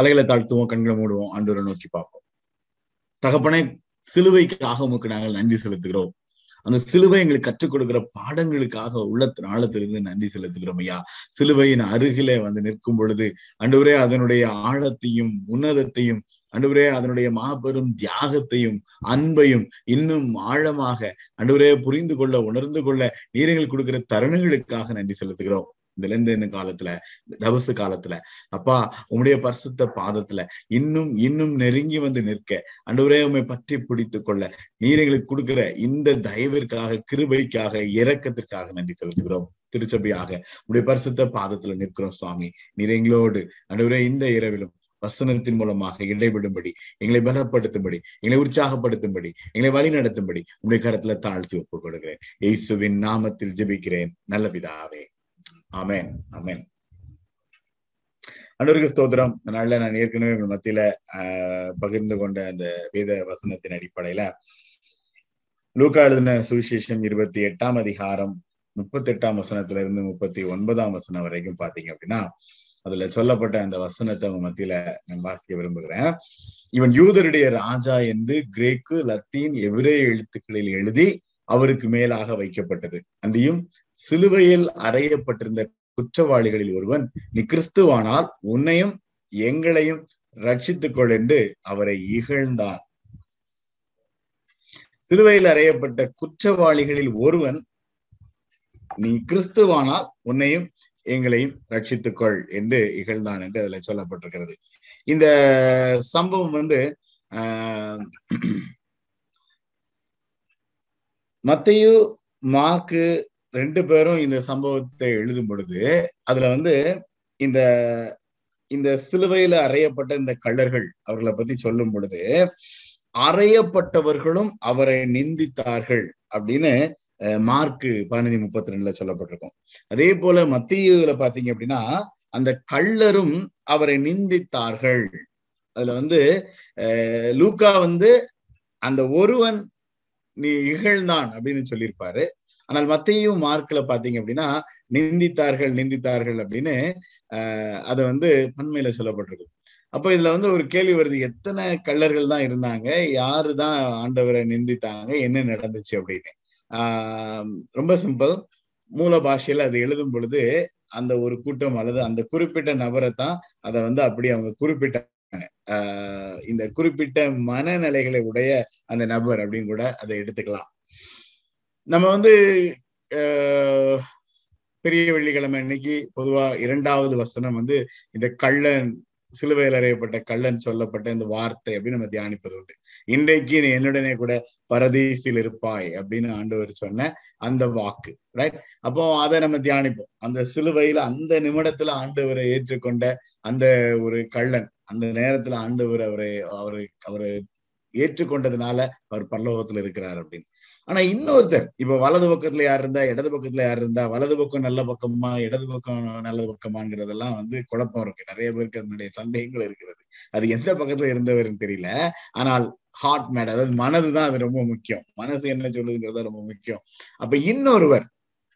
தலைகளை தாழ்த்துவோம் கண்களை மூடுவோம் ஆண்டவரை நோக்கி பார்ப்போம். தகப்பனே சிலுவைக்காக உமக்கு நாங்கள் நன்றி செலுத்துகிறோம். அந்த சிலுவை எங்களுக்கு கற்றுக் கொடுக்கிற பாடங்களுக்காக உள்ளத்தின் ஆழத்திலிருந்து நன்றி செலுத்துகிறோம் ஐயா. சிலுவையின் அருகிலே வந்து நிற்கும் பொழுது அன்றுவரே அதனுடைய ஆழத்தையும் உன்னதத்தையும் அன்றுவரே அதனுடைய மாபெரும் தியாகத்தையும் அன்பையும் இன்னும் ஆழமாக அன்றுவரே புரிந்து கொள்ள உணர்ந்து கொள்ள நீரங்கள் கொடுக்கிற தருணங்களுக்காக நன்றி செலுத்துகிறோம். இந்த லெந்தேன காலத்துல தவசு காலத்துல. அப்பா உம்முடைய பரிசுத்த பாதத்துல இன்னும் இன்னும் நெருங்கி வந்து நிற்க. அன்றுவரே உண்மை பற்றி பிடித்து கொள்ள. நீர் எங்களுக்கு கொடுக்கிற இந்த தயவிற்காக கிருபைக்காக இரக்கத்திற்காக நன்றி செலுத்துகிறோம். திருச்சபையாக உடைய பரிசுத்த பாதத்துல நிற்கிறோம் சுவாமி. நீர் எங்களோடு அன்றுவரே இந்த இரவிலும் வசனத்தின் மூலமாக இடைவிடும்படி எங்களை பலப்படுத்தும்படி எங்களை உற்சாகப்படுத்தும்படி எங்களை வழி நடத்தும்படி உங்களுடைய கருத்துல தாழ்த்தி ஒப்புக் கொடுக்கிறேன் இயேசுவின் நாமத்தில் ஜெபிக்கிறேன். நல்ல விதாவே அமேன் அமேன் அன்றவருக்கு ஸ்தோத்திரம். அதனால நான் ஏற்கனவே உங்கள் மத்தியில பகிர்ந்து கொண்ட அந்த வேத வசனத்தின் அடிப்படையில லூக்கா எழுதின சுவிசேஷம் இருபத்தி எட்டாம் அதிகாரம் முப்பத்தி எட்டாம் வசனத்துல இருந்து முப்பத்தி ஒன்பதாம் வசனம் வரைக்கும் பாத்தீங்க அப்படின்னா அதுல சொல்லப்பட்ட அந்த வசனத்தை உங்க மத்தியில நான் வாசிக்க விரும்புகிறேன். இவன் யூதருடைய ராஜா என்று கிரேக்கு லத்தீன் எவ்ரே எழுத்துக்களில் எழுதி அவருக்கு மேலாக வைக்கப்பட்டது. அன்றியும் சிலுவையில் அறையப்பட்டிருந்த குற்றவாளிகளில் ஒருவன் நீ கிறிஸ்துவானால் உன்னையும் எங்களையும் ரட்சித்துக்கொள் என்று அவரை இகழ்ந்தான். சிலுவையில் அறையப்பட்ட குற்றவாளிகளில் ஒருவன் நீ கிறிஸ்துவானால் உன்னையும் எங்களையும் ரட்சித்துக்கொள் என்று இகழ்ந்தான் என்று அதுல சொல்லப்பட்டிருக்கிறது. இந்த சம்பவம் வந்து ஆஹ் மத்தையு மார்க்கு ரெண்டு பேரும் இந்த சம்பவத்தை எழுதும் பொழுது அதுல வந்து இந்த இந்த சிலுவையில அறையப்பட்ட இந்த கள்ளர்கள் அவர்களை பத்தி சொல்லும் பொழுது அறையப்பட்டவர்களும் அவரை நிந்தித்தார்கள் அப்படின்னு மார்க்கு பதினஞ்சு முப்பத்தி ரெண்டுல சொல்லப்பட்டிருக்கும். அதே போல மத்தியில பாத்தீங்க அப்படின்னா அந்த கள்ளரும் அவரை நிந்தித்தார்கள். அதுல வந்து லூக்கா வந்து அந்த ஒருவன் நீ இகழ்ந்தான் அப்படின்னு சொல்லியிருப்பாரு. ஆனால் மத்தையும் மார்க்ல பாத்தீங்க அப்படின்னா நிந்தித்தார்கள் நிந்தித்தார்கள் அப்படின்னு ஆஹ் அதை வந்து பண்மையில சொல்லப்பட்டிருக்கு. அப்போ இதுல வந்து ஒரு கேள்வி வருது எத்தனை கள்ளர்கள் தான் இருந்தாங்க? யாரு தான் ஆண்டவரை நிந்தித்தாங்க? என்ன நடந்துச்சு அப்படின்னு? ஆஹ் ரொம்ப சிம்பிள். மூல பாஷையில அது எழுதும் பொழுது அந்த ஒரு கூட்டம் அல்லது அந்த குறிப்பிட்ட நபரை தான் அதை வந்து அப்படி அவங்க குறிப்பிட்டாங்க. ஆஹ் இந்த குறிப்பிட்ட மனநிலைகளை உடைய அந்த நபர் அப்படின்னு கூட அதை எடுத்துக்கலாம். நம்ம வந்து பெரிய வெள்ளிக்கிழமை இன்னைக்கு பொதுவா இரண்டாவது வசனம் வந்து இந்த கள்ளன் சிலுவையில் அறையப்பட்ட கள்ளன் சொல்லப்பட்ட இந்த வார்த்தை அப்படின்னு நம்ம தியானிப்பது உண்டு. இன்றைக்கு நீ என்னுடனே கூட பரதீசில் இருப்பாய் அப்படின்னு ஆண்டவர் சொன்ன அந்த வாக்கு ரைட் அப்போ அதை நம்ம தியானிப்போம். அந்த சிலுவையில அந்த நிமிடத்துல ஆண்டவரை ஏற்றுக்கொண்ட அந்த ஒரு கள்ளன் அந்த நேரத்துல ஆண்டவர் அவரை அவரை அவரை ஏற்றுக்கொண்டதுனால அவர் பரலோகத்துல இருக்கிறார் அப்படின்னு. ஆனா இன்னொருத்தர் இப்ப வலது பக்கத்துல யார் இருந்தா இடது பக்கத்துல யார் இருந்தா வலது பக்கம் நல்ல பக்கமா இடது பக்கம் நல்ல பக்கமாங்கிறதெல்லாம் வந்து குழப்பம் இருக்கு. நிறைய பேருக்கு அதனுடைய சந்தேகங்கள் இருக்கிறது. அது எந்த பக்கத்துல இருந்தவர்னு தெரியல. ஆனால் ஹார்ட் மேட் அதாவது மனதுதான் அது ரொம்ப முக்கியம். மனசு என்ன சொல்லுதுங்கிறது ரொம்ப முக்கியம். அப்ப இன்னொருவர்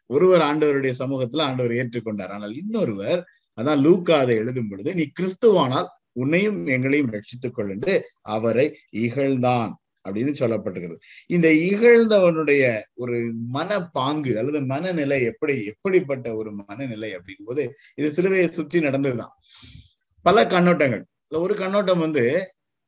ஒருவர் ஆண்டவருடைய சமூகத்துல ஆண்டவர் ஏற்றுக்கொண்டார். ஆனால் இன்னொருவர் அதான் லூக்கா அதை எழுதும் பொழுது நீ கிறிஸ்துவானால் உன்னையும் எங்களையும் ரட்சித்துக் கொள் என்று அவரை இகழ்ந்தான். அப்படின்னு சொல்லப்பட்டிருக்கிறது இந்த இகழ்ந்தவனுடைய ஒரு மனப்பாங்கு அல்லது மனநிலை எப்படி எப்படிப்பட்ட ஒரு மனநிலை அப்படிங்கும் போது இது சிலுவையை சுற்றி நடந்ததுதான். பல கண்ணோட்டங்கள். ஒரு கண்ணோட்டம் வந்து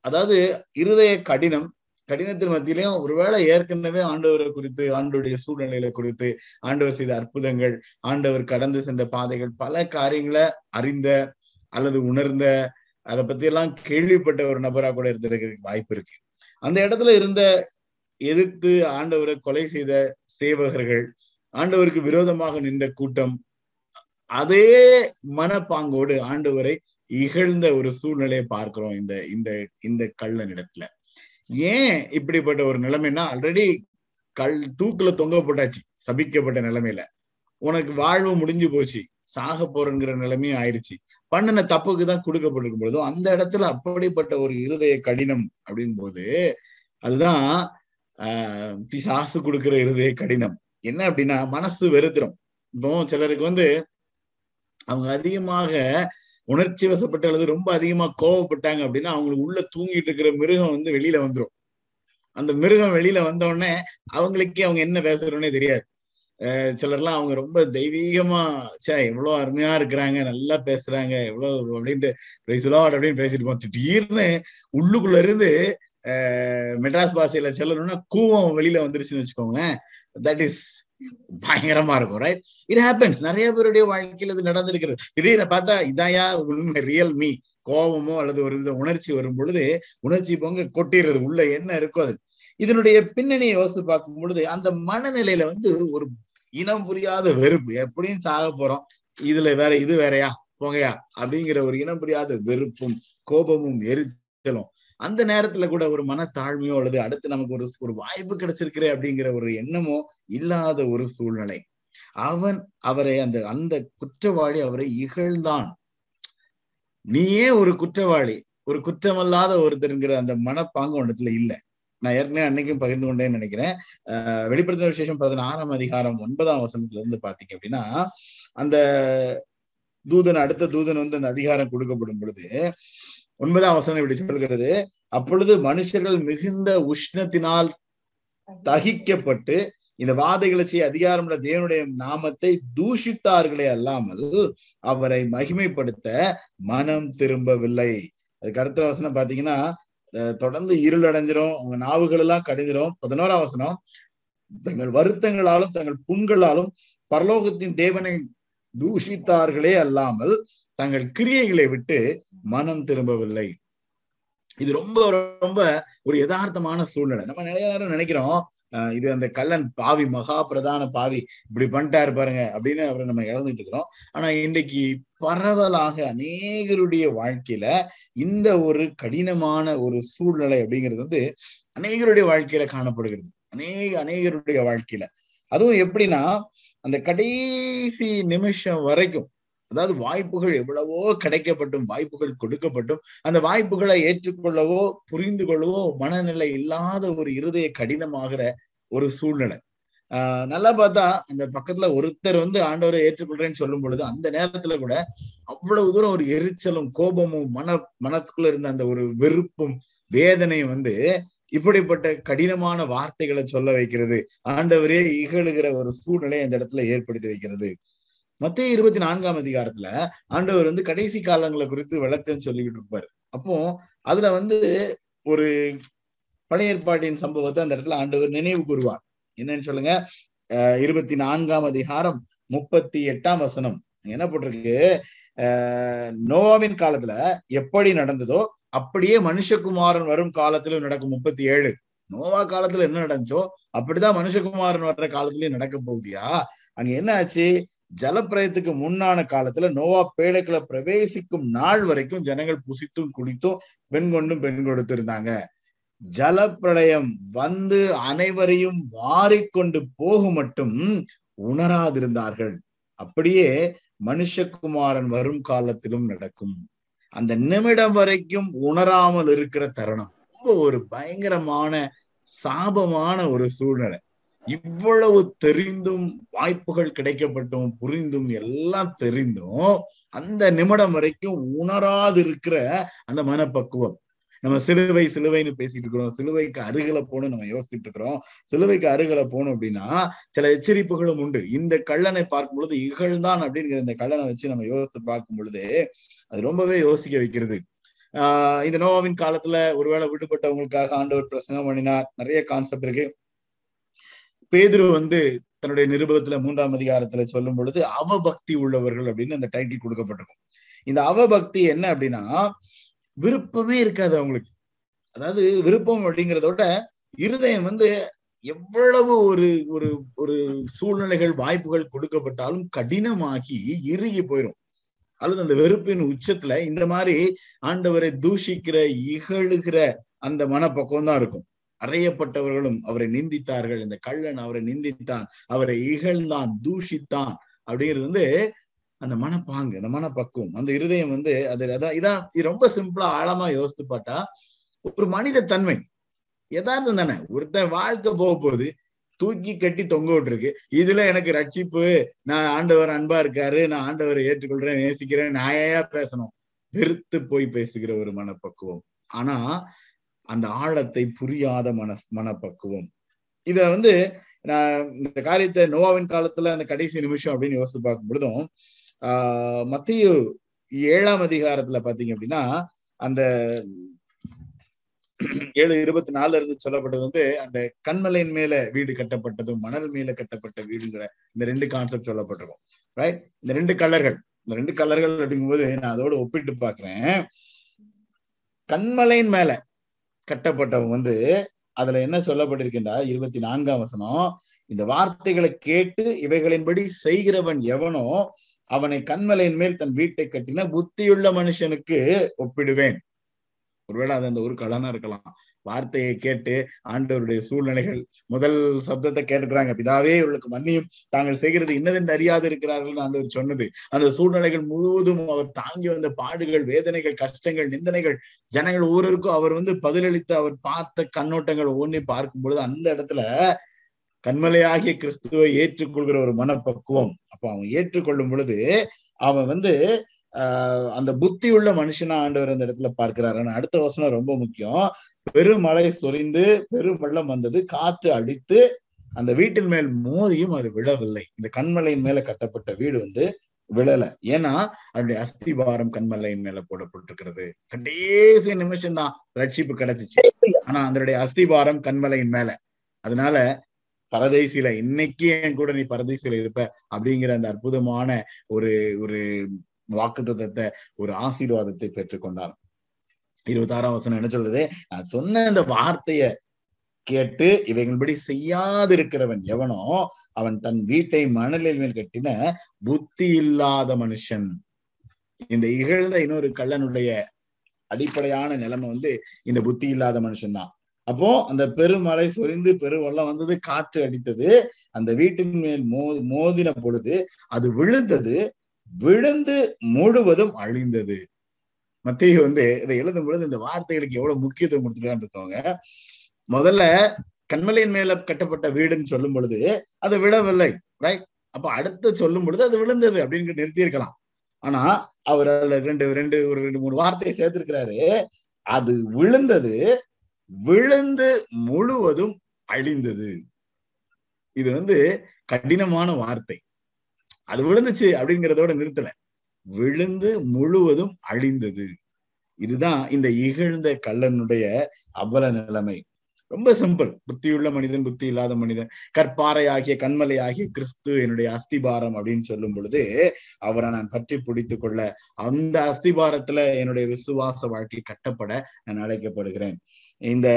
அதாவது இருதய கடினம் கடினத்தின் மத்தியிலையும் ஒருவேளை ஏற்கனவே ஆண்டவரை குறித்து ஆண்டோடைய சூழ்நிலைகளை குறித்து ஆண்டவர் செய்த அற்புதங்கள் ஆண்டவர் கடந்து சென்ற பாதைகள் பல காரியங்களை அறிந்த அல்லது உணர்ந்த அதை பத்தி எல்லாம் கேள்விப்பட்ட ஒரு நபரா கூட இருந்திருக்கிறதுக்கு வாய்ப்பு இருக்கு. அந்த இடத்துல இருந்த எதிர்த்து ஆண்டவரை கொலை செய்த சேவகர்கள் ஆண்டவருக்கு விரோதமாக நின்ற கூட்டம் அதே மனப்பாங்கோடு ஆண்டவரை இகழ்ந்த ஒரு சூழ்நிலையை பார்க்கிறோம் இந்த இந்த இந்த கள்ளன் இடத்துல. ஏன் இப்படிப்பட்ட ஒரு நிலைமைன்னா ஆல்ரெடி கல் தூக்குல தொங்க போட்டாச்சு சபிக்கப்பட்ட நிலைமையில. உனக்கு வாழ்வு முடிஞ்சு போச்சு சாக போறங்கிற நிலைமையும் ஆயிடுச்சு பண்ணின தப்புக்கு தான் கொடுக்கப்பட்டிருக்கும் பொழுதும் அந்த இடத்துல அப்படிப்பட்ட ஒரு இருதய கடினம் அப்படின் போது அதுதான் ஆஹ் பிசாசு கொடுக்கிற இருதய கடினம். என்ன அப்படின்னா மனசு வெறுத்துரும். இப்போ சிலருக்கு வந்து அவங்க அதிகமாக உணர்ச்சி வசப்பட்ட அல்லது ரொம்ப அதிகமா கோவப்பட்டாங்க அப்படின்னா அவங்களுக்கு உள்ள தூங்கிட்டு இருக்கிற மிருகம் வந்து வெளியில வந்துரும். அந்த மிருகம் வெளியில வந்த உடனே அவங்களுக்கே அவங்க என்ன பேசுறோன்னே தெரியாது. சிலர்லாம் அவங்க ரொம்ப தெய்வீகமா சே எவ்வளவு அருமையா இருக்கிறாங்க நல்லா பேசுறாங்க எவ்வளவு அப்படின்ட்டு பிரைஸ்லாட் அப்படின்னு பேசிட்டு போச்சு திடீர்னு உள்ளுக்குள்ள இருந்து மெட்ராஸ் பாஷையில சொல்லணும்னா கூவம் வெளியில வந்துருச்சுன்னு வச்சுக்கோங்களேன். தட் இஸ் பயங்கரமா இருக்கும் ரைட் இட் ஹேப்பன்ஸ் நிறைய பேருடைய வாழ்க்கையில இது நடந்திருக்கிறது. திடீர்னு பார்த்தா இதாயா உண்மை ரியல் மீ கோபமோ அல்லது ஒரு வித உணர்ச்சி வரும் பொழுது உணர்ச்சி பொங்க கொட்டிடுறது. உள்ள என்ன இருக்கோ அது. இதனுடைய பின்னணியை யோசித்து பார்க்கும் பொழுது அந்த மனநிலையில வந்து ஒரு இனம் புரியாத வெறுப்பு. எப்படியும் சாக போறோம். இதுல வேற இது வேறயா? போங்கயா அப்படிங்கிற ஒரு இனம் புரியாத வெறுப்பும் கோபமும் எரிச்சலும். அந்த நேரத்துல கூட ஒரு மனத்தாழ்மையோ அல்லது அடுத்து நமக்கு ஒரு ஒரு வாய்ப்பு கிடைச்சிருக்கிறே அப்படிங்கிற ஒரு எண்ணமோ இல்லாத ஒரு சூழ்நிலை. அவன் அவரை அந்த அந்த குற்றவாளி அவரை இகழ்ந்தான். நீயே ஒரு குற்றவாளி. ஒரு குற்றமல்லாத ஒருத்தருங்கிற அந்த மனப்பாங்கு ஒன்றத்துல இல்ல. நான் ஏற்கனவே அன்னைக்கும் பகிர்ந்து கொண்டேன்னு நினைக்கிறேன். அஹ் வெளிப்படுத்தின விசேஷம் பதினாறாம் அதிகாரம் ஒன்பதாம் வசனத்துல இருந்து பாத்தீங்க அப்படின்னா அந்த தூதன் அடுத்த தூதன் வந்து அந்த அதிகாரம் கொடுக்கப்படும் பொழுது ஒன்பதாம் வசனம் இப்படி சொல்கிறது அப்பொழுது மனுஷர்கள் மிகுந்த உஷ்ணத்தினால் தகிக்கப்பட்டு இந்த வாதைகளை செய்ய அதிகாரமுள்ள தேவனுடைய நாமத்தை தூஷித்தார்களே அல்லாமல் அவரை மகிமைப்படுத்த மனம் திரும்பவில்லை. அதுக்கு அடுத்த வசனம் பாத்தீங்கன்னா தொடர்ந்து இருள் அடைஞ்சிரும் அவங்க நாவுகள் எல்லாம் கடிஞ்சிரும். பதினோராம் வசனம் தங்கள் வருத்தங்களாலும் தங்கள் புண்களாலும் பரலோகத்தின் தேவனை தூஷித்தார்களே அல்லாமல் தங்கள் கிரியைகளை விட்டு மனம் திரும்பவில்லை. இது ரொம்ப ரொம்ப ஒரு யதார்த்தமான சூழ்நிலை. நம்ம நிறைய நேரம் நினைக்கிறோம் இது அந்த கல்லன் பாவி மகா பிரதான பாவி இப்படி பண்ணிட்டாரு பாருங்க அப்படின்னு அவரை நம்ம இழந்துட்டு இருக்கிறோம். ஆனா இன்னைக்கு பரவலாக அநேகருடைய வாழ்க்கையில இந்த ஒரு கடினமான ஒரு சூழ்நிலை அப்படிங்கிறது வந்து அநேகருடைய வாழ்க்கையில காணப்படுகிறது. அநேக அநேகருடைய வாழ்க்கையில. அதுவும் எப்படின்னா அந்த கடைசி நிமிஷம் வரைக்கும் அதாவது வாய்ப்புகள் எவ்வளவோ கிடைக்கப்பட்டும் வாய்ப்புகள் கொடுக்கப்பட்டும் அந்த வாய்ப்புகளை ஏற்றுக்கொள்ளவோ புரிந்து கொள்ளவோ மனநிலை இல்லாத ஒரு இருதய கடினமாகிற ஒரு சூழ்நிலை. ஆஹ் நல்லா பார்த்தா அந்த பக்கத்துல ஒருத்தர் வந்து ஆண்டவரை ஏற்றுக்கொள்றேன்னு சொல்லும் பொழுது அந்த நேரத்துல கூட அவ்வளவு தூரம் ஒரு எரிச்சலும் கோபமும் மன மனத்துக்குள்ள இருந்த அந்த ஒரு வெறுப்பும் வேதனையும் வந்து இப்படிப்பட்ட கடினமான வார்த்தைகளை சொல்ல வைக்கிறது. ஆண்டவரே இகழுகிற ஒரு சூழ்நிலை அந்த இடத்துல ஏற்படுத்தி வைக்கிறது. மத்திய இருபத்தி நான்காம் அதிகாரத்துல ஆண்டவர் வந்து கடைசி காலங்களை குறித்து விளக்கம் சொல்லிக்கிட்டு இருப்பாரு. அப்போ அதுல வந்து ஒரு பழைய ஏற்பாட்டின் சம்பவத்தை அந்த இடத்துல ஆண்டவர் நினைவு கூறுவார். என்னன்னு சொல்லுங்க. அஹ் இருபத்தி நான்காம் அதிகாரம் முப்பத்தி எட்டாம் வசனம். என்ன போட்டிருக்கு? நோவாவின் காலத்துல எப்படி நடந்ததோ அப்படியே மனுஷகுமாரன் வரும் காலத்திலும் நடக்கும் முப்பத்தி ஏழு. நோவா காலத்துல என்ன நடந்துச்சோ அப்படிதான் மனுஷகுமாரன் வர்ற காலத்திலயும் நடக்க போகுதியா? அங்க என்ன ஆச்சு? ஜலப்பிரயத்துக்கு முன்னான காலத்துல நோவா பேழைக்குள்ள பிரவேசிக்கும் நாள் வரைக்கும் ஜனங்கள் புசித்தும் குடித்தும் பெண் கொண்டும் பெண் கொடுத்து இருந்தாங்க ஜலப்பிரளயம் வந்து அனைவரையும் வாரிக்கொண்டு போக மட்டும் உணராதிருந்தார்கள். அப்படியே மனுஷகுமாரன் வரும் காலத்திலும் நடக்கும். அந்த நிமிடம் வரைக்கும் உணராமல் இருக்கிற தருணம். ரொம்ப ஒரு பயங்கரமான சாபமான ஒரு சூழ்நிலை. இவ்வளவு தெரிந்தும் வாய்ப்புகள் கிடைக்கப்பட்டும் புரிந்தும் எல்லாம் தெரிந்தும் அந்த நிமிடம் வரைக்கும் உணராது இருக்கிற அந்த மனப்பக்குவம். நம்ம சிலுவை சிலுவைன்னு பேசிட்டு இருக்கிறோம். சிலுவைக்கு அருகில போகணும் நம்ம யோசிச்சுட்டு இருக்கிறோம். சிலுவைக்கு அருகில போகணும் அப்படின்னா சில எச்சரிப்புகளும் உண்டு. இந்த கள்ளனை பார்க்கும் பொழுது இகழ்ந்தான் அப்படிங்கிற இந்த கள்ளனை வச்சு நம்ம யோசித்து பார்க்கும் பொழுது அது ரொம்பவே யோசிக்க வைக்கிறது. ஆஹ் இந்த நோவாவின் காலத்துல ஒருவேளை விடுபட்டவங்களுக்காக ஆண்டவர் பிரசங்கம் பண்ணினார். நிறைய கான்செப்ட் இருக்கு. பேதுரு வந்து தன்னுடைய நிருபத்துல மூன்றாம் அதிகாரத்துல சொல்லும் பொழுது அவபக்தி உள்ளவர்கள் அப்படின்னு அந்த டைட்டில் கொடுக்கப்பட்டிருக்கும் இந்த அவபக்தி என்ன அப்படின்னா விருப்பமே இருக்காது அவங்களுக்கு. அதாவது விருப்பம் அப்படிங்கிறதோட இருதயம் வந்து எவ்வளவு ஒரு ஒரு ஒரு சூழ்நிலைகள் வாய்ப்புகள் கொடுக்கப்பட்டாலும் கடினமாகி இறுகி போயிடும் அல்லது அந்த வெறுப்பின் உச்சத்துல இந்த மாதிரி ஆண்டவரை தூஷிக்கிற இகழுகிற அந்த மனப்பக்கம் தான் இருக்கும். அறையப்பட்டவர்களும் அவரை நிந்தித்தார்கள். இந்த கள்ளன் அவரை நிந்தித்தான். அவரை இகழ்ந்தான் தூஷித்தான் அப்படிங்கிறது வந்து அந்த மனப்பாங்கு அந்த மனப்பக்குவம் அந்த இருதயம் வந்து அது அதான் இதான் இது ரொம்ப சிம்பிளா ஆழமா யோசித்து பார்த்தா ஒரு மனித தன்மை. எதார்த்தம் தானே. ஒருத்தன் வாழ்க்கை போக போகுது தூக்கி கட்டி தொங்க விட்டுருக்கு. இதுல எனக்கு ரட்சிப்பு நான் ஆண்டவர் அன்பா இருக்காரு நான் ஆண்டவரை ஏற்றுக்கொள்றேன் நேசிக்கிறேன் நியாயா பேசணும்? வெறுத்து போய் பேசுகிற ஒரு மனப்பக்குவம். ஆனா அந்த ஆழத்தை புரியாத மன மனப்பக்குவம். இத வந்து நான் இந்த காரியத்தை நோவாவின் காலத்துல அந்த கடைசி நிமிஷம் அப்படின்னு யோசித்து பார்க்கும் பொழுதும் ஆஹ் மத்திய ஏழாம் அதிகாரத்துல பாத்தீங்க அப்படின்னா அந்த ஏழு இருபத்தி நாலுல இருந்து சொல்லப்பட்டது வந்து அந்த கண்மலையின் மேல வீடு கட்டப்பட்டதும் மணல் மேல கட்டப்பட்ட வீடுங்கிற இந்த ரெண்டு கான்செப்ட் சொல்லப்பட்டிருக்கும். ரைட் இந்த ரெண்டு கலர்கள். இந்த ரெண்டு கலர்கள் அப்படிங்கும்போது நான் அதோட ஒப்பிட்டு பாக்குறேன் கண்மலையின் மேல கட்டப்பட்டவன் வந்து அதுல என்ன சொல்லப்பட்டிருக்கின்றா இருபத்தி நான்காம் வசனம். இந்த வார்த்தைகளை கேட்டு இவைகளின்படி செய்கிறவன் எவனோ அவனை கண்மலையின் மேல் தன் வீட்டை கட்டின புத்தியுள்ள மனுஷனுக்கு ஒப்பிடுவேன். ஒருவேளை அது அந்த ஒரு கடனா இருக்கலாம். வார்த்தையை கேட்டு ஆண்டவருடைய சூழ்நிலைகள். முதல் சப்தத்தை கேட்டுக்கிறாங்க பிதாவே இவர்களுக்கு மன்னியும். தாங்கள் செய்கிறது இன்னதென்று அறியாது இருக்கிறார்கள் ஆண்டவர் சொன்னது. அந்த சூழ்நிலைகள் முழுவதும் அவர் தாங்கி வந்த பாடுகள் வேதனைகள் கஷ்டங்கள் நிந்தனைகள் ஜனங்கள் ஊருக்கும் அவர் வந்து பதிலளித்து அவர் பார்த்த கண்ணோட்டங்கள் ஒவ்வொன்றையும் பார்க்கும் பொழுது அந்த இடத்துல கண்மலையாகிய கிறிஸ்துவை ஏற்றுக்கொள்கிற ஒரு மனப்பக்குவம். அப்ப அவன் ஏற்றுக்கொள்ளும் பொழுது அவன் வந்து அந்த புத்தி உள்ள மனுஷனா ஆண்டவர் அந்த இடத்துல பார்க்கிறாரு ஆனா அடுத்த வசனம் ரொம்ப முக்கியம். பெருமழை சொரிந்து பெரும் வெள்ளம் வந்தது காற்று அடித்து அந்த வீட்டின் மேல் மோதியும் அது விழவில்லை. இந்த கண்மலையின் மேல கட்டப்பட்ட வீடு வந்து விழல. ஏன்னா அதனுடைய அஸ்திபாரம் கண்மலையின் மேல போடப்பட்டிருக்கிறது. கடைசி நிமிஷம் தான் ரட்சிப்பு கிடைச்சிச்சு. ஆனா அதனுடைய அஸ்திபாரம் கண்மலையின் மேல. அதனால பரதேசில இன்னைக்கு என் கூட நீ பரதேசில இருப்ப அப்படிங்கிற அந்த அற்புதமான ஒரு ஒரு வாக்குத்தத்தை ஒரு ஆசீர்வாதத்தை பெற்றுக்கொண்டார். இருபத்தி ஆறாம் வசனம் என்ன சொல்றது நான் சொன்ன இந்த வார்த்தைய கேட்டு இவைகள்படி செய்யாதிருக்கிறவன் எவனோ அவன் தன் வீட்டை மணலில் மேல் கட்டின புத்தி இல்லாத மனுஷன். இந்த இகழ்ந்த இன்னொரு கள்ளனுடைய அடிப்படையான நிலைமை வந்து இந்த புத்தி இல்லாத மனுஷன் தான். அப்போ அந்த பெருமழை சொரிந்து பெருவெள்ளம் வந்தது காற்று அடித்தது அந்த வீட்டின் மேல் மோ மோதின பொழுது அது விழுந்தது விழுந்து முழுவதும் அழிந்தது. மத்திய வந்து இதை எழுதும் பொழுது இந்த வார்த்தைகளுக்கு எவ்வளவு முக்கியத்துவம் கொடுத்துருக்கான்னு இருக்கவங்க முதல்ல கண்மலையின் மேல கட்டப்பட்ட வீடுன்னு சொல்லும் பொழுது அது விழவில்லை ரைட் அப்ப அடுத்து சொல்லும் பொழுது அது விழுந்தது அப்படின்னு நிறுத்தி இருக்கலாம் ஆனா அவர் அதுல ரெண்டு ரெண்டு ஒரு ரெண்டு மூணு வார்த்தையை சேர்த்திருக்கிறாரு. அது விழுந்தது விழுந்து முழுவதும் அழிந்தது. இது வந்து கடினமான வார்த்தை. அது விழுந்துச்சு அப்படிங்கிறதோட நிறுத்தல. விழுந்து முழுவதும் அழிந்தது. இதுதான் இந்த இகழ்ந்த கள்ளனுடைய அவல நிலைமை. ரொம்ப சிம்பிள் புத்தியுள்ள மனிதன் புத்தி இல்லாத மனிதன். கற்பாறை ஆகிய கண்மலை ஆகிய கிறிஸ்து என்னுடைய அஸ்திபாரம் அப்படின்னு சொல்லும் பொழுது அவரை நான் பற்றி பிடித்து கொள்ள அந்த அஸ்திபாரத்துல என்னுடைய விசுவாச வாழ்க்கை கட்டப்பட நான் அழைக்கப்படுகிறேன். இந்த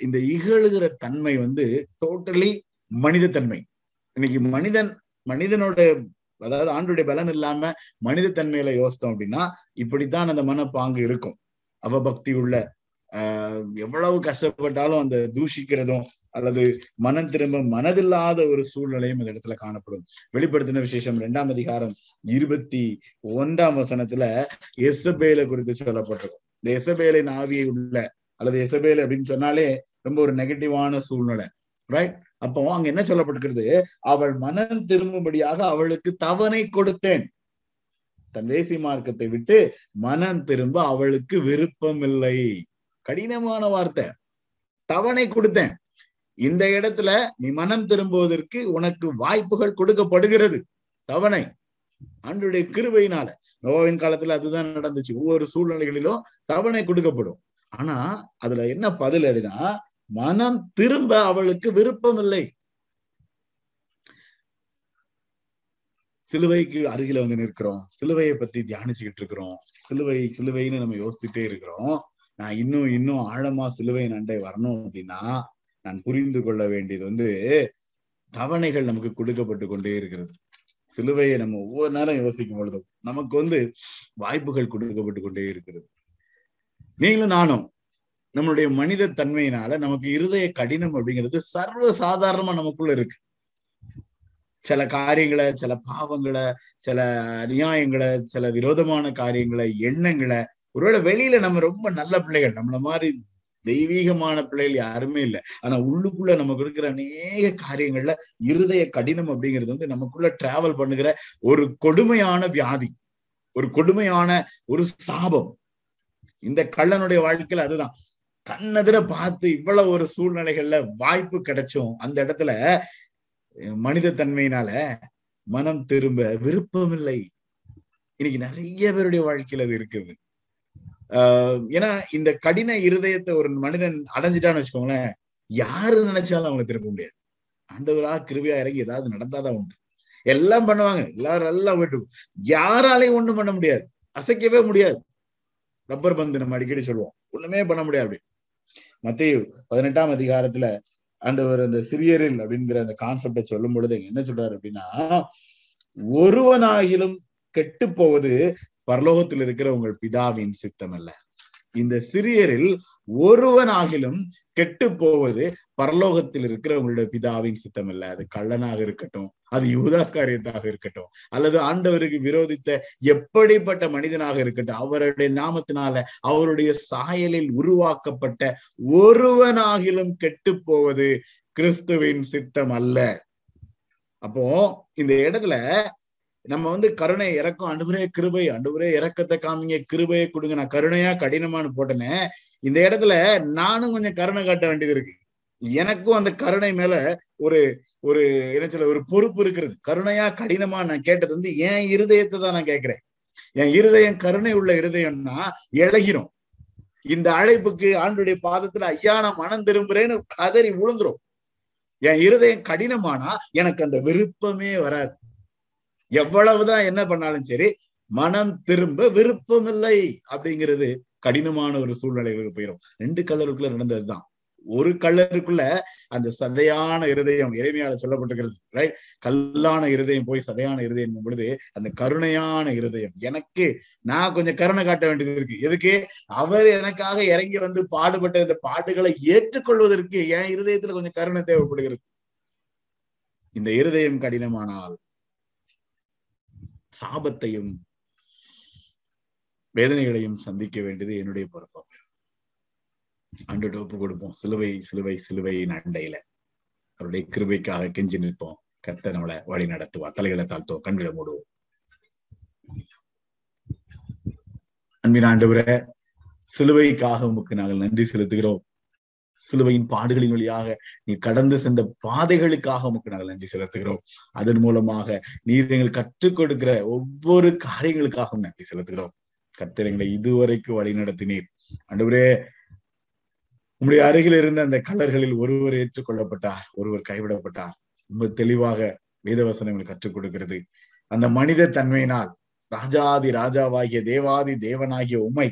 இந்த இகழுகிற தன்மை வந்து டோட்டலி மனித தன்மை இன்னைக்கு மனிதன் மனிதனோட அதாவது ஆண்டுடைய பலன் இல்லாம மனித தன்மையில யோசித்தோம் அப்படின்னா இப்படித்தான் அந்த மனப்பாங்கு இருக்கும். அவபக்தி உள்ள ஆஹ் எவ்வளவு கஷ்டப்பட்டாலும் அந்த தூஷிக்கிறதும் அல்லது மனம் திரும்ப மனதில்லாத ஒரு சூழ்நிலையும் இந்த இடத்துல காணப்படும். வெளிப்படுத்தின விசேஷம் இரண்டாம் அதிகாரம் இருபத்தி ஒன்றாம் வசனத்துல எசபேல குறித்து சொல்லப்பட்டிருக்கும். இந்த எசபேலின் ஆவியை உள்ள அல்லது எசபேல் அப்படின்னு சொன்னாலே ரொம்ப ஒரு நெகட்டிவான சூழ்நிலை ரைட் அப்போ அங்க என்ன சொல்லப்பட்டிருக்கிறது? அவள் மனம் திரும்பும்படியாக அவளுக்கு தவணை கொடுத்தேன். தன் தேசி மார்க்கத்தை விட்டு மனம் திரும்ப அவளுக்கு விருப்பம் இல்லை கடினமான வார்த்தை. தவணை கொடுத்தேன். இந்த இடத்துல நீ மனம் திரும்புவதற்கு உனக்கு வாய்ப்புகள் கொடுக்கப்படுகிறது. தவணை. ஆண்டுடைய கிருபையினால. நோவின் காலத்துல அதுதான் நடந்துச்சு. ஒவ்வொரு சூழ்நிலைகளிலும் தவணை கொடுக்கப்படும். ஆனா அதுல என்ன பதில் அப்படின்னா மனம் திரும்ப அவளுக்கு விருப்பம் இல்லை சிலுவைக்கு அருகில வந்து நிற்கிறோம். சிலுவையை பத்தி தியானிச்சுக்கிட்டு இருக்கிறோம். சிலுவை சிலுவைன்னு நம்ம யோசிச்சுட்டே இருக்கிறோம். நான் இன்னும் இன்னும் ஆழமா சிலுவை நண்டை வரணும் அப்படின்னா நான் புரிந்து கொள்ள வேண்டியது வந்து தவணைகள் நமக்கு கொடுக்கப்பட்டு கொண்டே இருக்கிறது. சிலுவையை நம்ம ஒவ்வொரு நேரம் யோசிக்கும் பொழுதும் நமக்கு வந்து வாய்ப்புகள் கொடுக்கப்பட்டு கொண்டே இருக்கிறது. நீங்களும் நானும் நம்மளுடைய மனித தன்மையினால நமக்கு இருதய கடினம் அப்படிங்கிறது சர்வ சாதாரணமா நமக்குள்ள இருக்கு. சில காரியங்களை சில பாவங்களை சில அநியாயங்களை சில விரோதமான காரியங்களை எண்ணங்களை ஒருவேளை வெளியில நம்ம ரொம்ப நல்ல பிள்ளைகள் நம்மள மாதிரி தெய்வீகமான பிள்ளைகள் யாருமே இல்லை. ஆனா உள்ளுக்குள்ள நமக்கு இருக்கிற அநேக காரியங்கள்ல இருதய கடினம் அப்படிங்கிறது வந்து நமக்குள்ள டிராவல் பண்ணுகிற ஒரு கொடுமையான வியாதி ஒரு கொடுமையான ஒரு சாபம். இந்த கள்ளனுடைய வாழ்க்கையில அதுதான். கண்ணெதிர பார்த்து இவ்வளவு ஒரு சூழ்நிலைகள்ல வாய்ப்பு கிடைச்சும். அந்த இடத்துல மனித தன்மையினால மனம் திரும்ப விருப்பமில்லை இன்னைக்கு நிறைய பேருடைய வாழ்க்கையில அது இருக்குது. ஆஹ் ஏன்னா இந்த கடின இருதயத்தை ஒரு மனிதன் அடைஞ்சிட்டான்னு வச்சுக்கோங்களேன் யாரு நினைச்சாலும் அவங்களை திருப்ப முடியாது. ஆண்டவரா கிருவியா இறங்கி ஏதாவது நடந்தாதான் உண்டு. எல்லாம் பண்ணுவாங்க. எல்லாரும் எல்லாம் போயிட்டு யாராலையும் ஒண்ணும் பண்ண முடியாது. அசைக்கவே முடியாது. ரப்பர் பந்து நம்ம அடிக்கடி சொல்லுவோம். ஒண்ணுமே பண்ண முடியாது அப்படி. மத்திய பதினெட்டாம் அதிகாரத்துல ஆண்டவர் அந்த சிறியரில் அப்படிங்கிற அந்த கான்செப்டை சொல்லும் பொழுது என்ன சொல்றாரு அப்படின்னா ஒருவனாகிலும் கெட்டு போவது பரலோகத்தில் இருக்கிற உங்கள் பிதாவின் சித்தம் அல்ல இந்த சிறியரில் ஒருவனாகிலும் கெட்டு போவது பரலோகத்தில் இருக்கிற உங்களுடைய பிதாவின் சித்தம் அல்ல அது கள்ளனாக இருக்கட்டும் அது யூதாஸ்காரியத்தாக இருக்கட்டும். அல்லது ஆண்டவருக்கு விரோதித்த எப்படிப்பட்ட மனிதனாக இருக்கட்டும் அவருடைய நாமத்தினால அவருடைய சாயலில் உருவாக்கப்பட்ட ஒருவனாகிலும் கெட்டு போவது கிறிஸ்துவின் சித்தம் அல்ல. அப்போ இந்த இடத்துல நம்ம வந்து கருணை இறக்கம் அண்டுபுரே கிருபை அண்டுபுரே இறக்கத்தை காமிங்க கிருபையை கொடுங்க நான் கருணையா கடினமானு போட்டேனே இந்த இடத்துல நானும் கொஞ்சம் கருணை காட்ட வேண்டியது இருக்கு. எனக்கும் அந்த கருணை மேல ஒரு ஒரு என்ன சொல்ல ஒரு பொறுப்பு இருக்கிறது. கருணையா கடினமா நான் கேட்டது வந்து என் இருதயத்தை தான் நான் கேட்கிறேன். என் இருதயம் கருணை உள்ள இருதயம்னா இழகிரும் இந்த அழைப்புக்கு ஆண்டுடைய பாதத்துல ஐயா நான் மனம் திரும்புறேன்னு கதறி விழுந்துரும் என் இருதயம் கடினமானா எனக்கு அந்த விருப்பமே வராது. எவ்வளவுதான் என்ன பண்ணாலும் சரி மனம் திரும்ப விருப்பம் இல்லை அப்படிங்கிறது கடினமான ஒரு சூழ்நிலைகளுக்கு போயிடும் ரெண்டு கலருக்குள்ள நடந்ததுதான். ஒரு கல்லருக்குள்ள அந்த சதையான இருதயம் இறைமையால சொல்லப்பட்டிருக்கிறது ரைட் கல்லான இருதயம் போய் சதையான இருதயம் பொழுது அந்த கருணையான இருதயம் எனக்கு நான் கொஞ்சம் கருணை காட்ட வேண்டியது இருக்கு. எதுக்கு? அவர் எனக்காக இறங்கி வந்து பாடுபட்ட இந்த பாட்டுகளை ஏற்றுக்கொள்வதற்கு என் இருதயத்துல கொஞ்சம் கருணை தேவைப்படுகிறது. இந்த இருதயம் கடினமானால் சாபத்தையும் வேதனைகளையும் சந்திக்க வேண்டியது என்னுடைய பொறுப்பாக அன்று ஒப்பு கொடுப்போம். சிலுவை சிலுவை சிலுவையின் அண்டையில. அவருடைய கிருபைக்காக கெஞ்சி நிற்போம். கத்த நம்மளை வழி நடத்துவா தலைகளை தாழ்த்துவோம் கண்களை மூடுவோம். அன்பின் ஆண்டவர சிலுவைக்காக உமக்கு நாங்கள் நன்றி செலுத்துகிறோம். சிலுவையின் பாடுகளின் வழியாக நீ கடந்து சென்ற பாதைகளுக்காக உமக்கு நாங்கள் நன்றி செலுத்துகிறோம். அதன் மூலமாக நீர் எங்கள் கற்றுக் கொடுக்கிற ஒவ்வொரு காரியங்களுக்காகவும் நன்றி செலுத்துகிறோம். கத்திரங்களை இதுவரைக்கும் வழி நடத்தினீர். அன்றுவரே உங்களுடைய அருகில் இருந்த அந்த கலர்களில் ஒருவர் ஏற்றுக்கொள்ளப்பட்டார் ஒருவர் கைவிடப்பட்டார். ரொம்ப தெளிவாக வேதவசனங்கள் கற்றுக் கொடுக்கிறது. அந்த மனித தன்மையினால் ராஜாதி ராஜாவாகிய தேவாதி தேவனாகிய உமை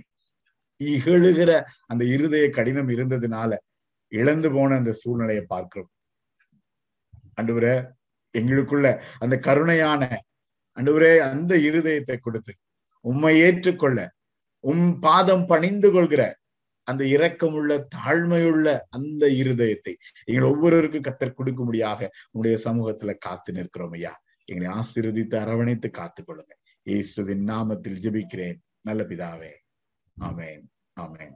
இகழுகிற அந்த இருதய கடினம் இருந்ததுனால இழந்து போன அந்த சூழ்நிலையை பார்க்கிறோம். அண்டுவரே எங்களுக்குள்ள அந்த கருணையான அன்றுவரே அந்த இருதயத்தை கொடுத்து உம்மை ஏற்றுக்கொள்ள உம் பாதம் பணிந்து கொள்கிற அந்த இரக்கமுள்ள தாழ்மையுள்ள அந்த இருதயத்தை எங்கள் ஒவ்வொருவருக்கும் கத்தர் கொடுக்கும்படியாக உங்களுடைய சமூகத்துல காத்து நிற்கிறோம் ஐயா. எங்களை ஆசீர்வதித்து அரவணைத்து காத்துக் கொள்ளுங்க இயேசுவின் நாமத்தில் ஜெபிக்கிறேன். நல்ல பிதாவே. ஆமேன். ஆமேன்.